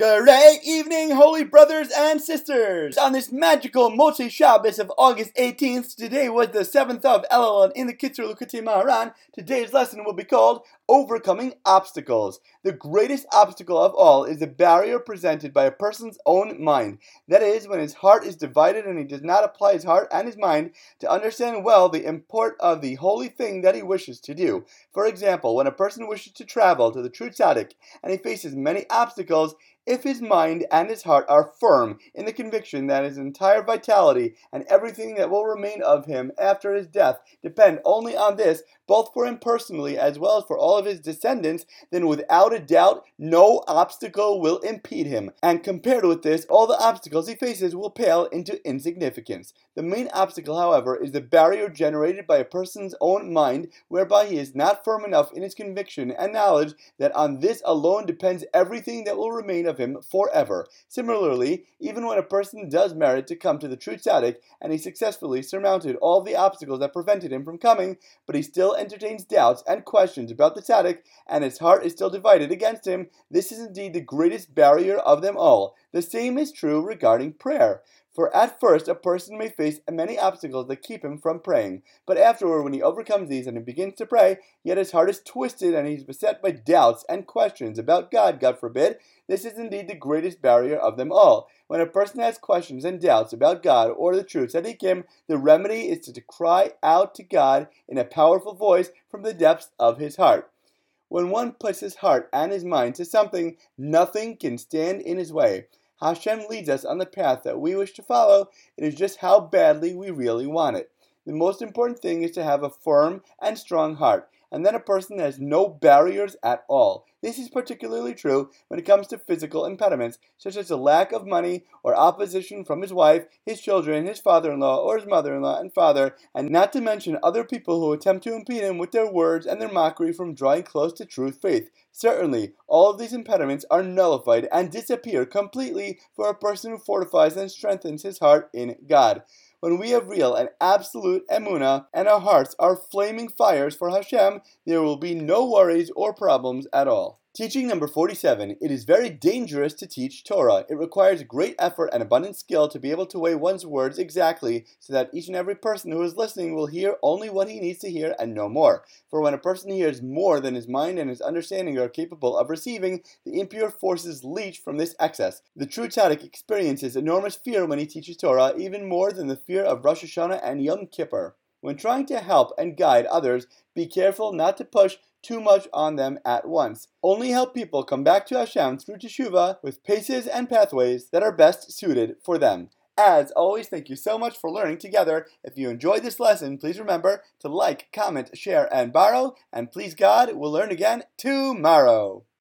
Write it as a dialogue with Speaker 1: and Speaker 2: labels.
Speaker 1: Great evening, holy brothers and sisters! On this magical Motzei Shabbos of August 18th, today was the 7th of Elul in the Kitzur Likutei Moharan. Today's lesson will be called Overcoming Obstacles. The greatest obstacle of all is the barrier presented by a person's own mind. That is, when his heart is divided and he does not apply his heart and his mind to understand well the import of the holy thing that he wishes to do. For example, when a person wishes to travel to the true tzaddik and he faces many obstacles, if his mind and his heart are firm in the conviction that his entire vitality and everything that will remain of him after his death depend only on this, both for him personally as well as for all of his descendants, then without a doubt, no obstacle will impede him. And compared with this, all the obstacles he faces will pale into insignificance. The main obstacle, however, is the barrier generated by a person's own mind, whereby he is not firm enough in his conviction and knowledge that on this alone depends everything that will remain of him forever. Similarly, even when a person does merit to come to the true tzaddik, and he successfully surmounted all the obstacles that prevented him from coming, but he still entertains doubts and questions about the tzaddik, and his heart is still divided against him, this is indeed the greatest barrier of them all. The same is true regarding prayer. For at first a person may face many obstacles that keep him from praying, but afterward, when he overcomes these and he begins to pray, yet his heart is twisted and he's beset by doubts and questions about God, God forbid, this is indeed the greatest barrier of them all. When a person has questions and doubts about God or the truth tzaddikim, the remedy is to cry out to God in a powerful voice from the depths of his heart. When one puts his heart and his mind to something, nothing can stand in his way. Hashem leads us on the path that we wish to follow. It is just how badly we really want it. The most important thing is to have a firm and strong heart and then a person has no barriers at all. This is particularly true when it comes to physical impediments, such as a lack of money or opposition from his wife, his children, his father in law, or his mother in law and father, and not to mention other people who attempt to impede him with their words and their mockery from drawing close to true faith. Certainly, all of these impediments are nullified and disappear completely for a person who fortifies and strengthens his heart in God when we have real and absolute emuna and our hearts are flaming fires for Hashem, there will be no worries or problems at all. Teaching number 47. It is very dangerous to teach Torah. It requires great effort and abundant skill to be able to weigh one's words exactly so that each and every person who is listening will hear only what he needs to hear and no more. For when a person hears more than his mind and his understanding are capable of receiving, the impure forces leach from this excess. The true tzaddik experiences enormous fear when he teaches Torah, even more than the fear of Rosh Hashanah and Yom Kippur. When trying to help and guide others, be careful not to push too much on them at once. Only help people come back to Hashem through Teshuvah with paces and pathways that are best suited for them. As always, thank you so much for learning together. If you enjoyed this lesson, please remember to like, comment, share, and borrow. And please God, we'll learn again tomorrow.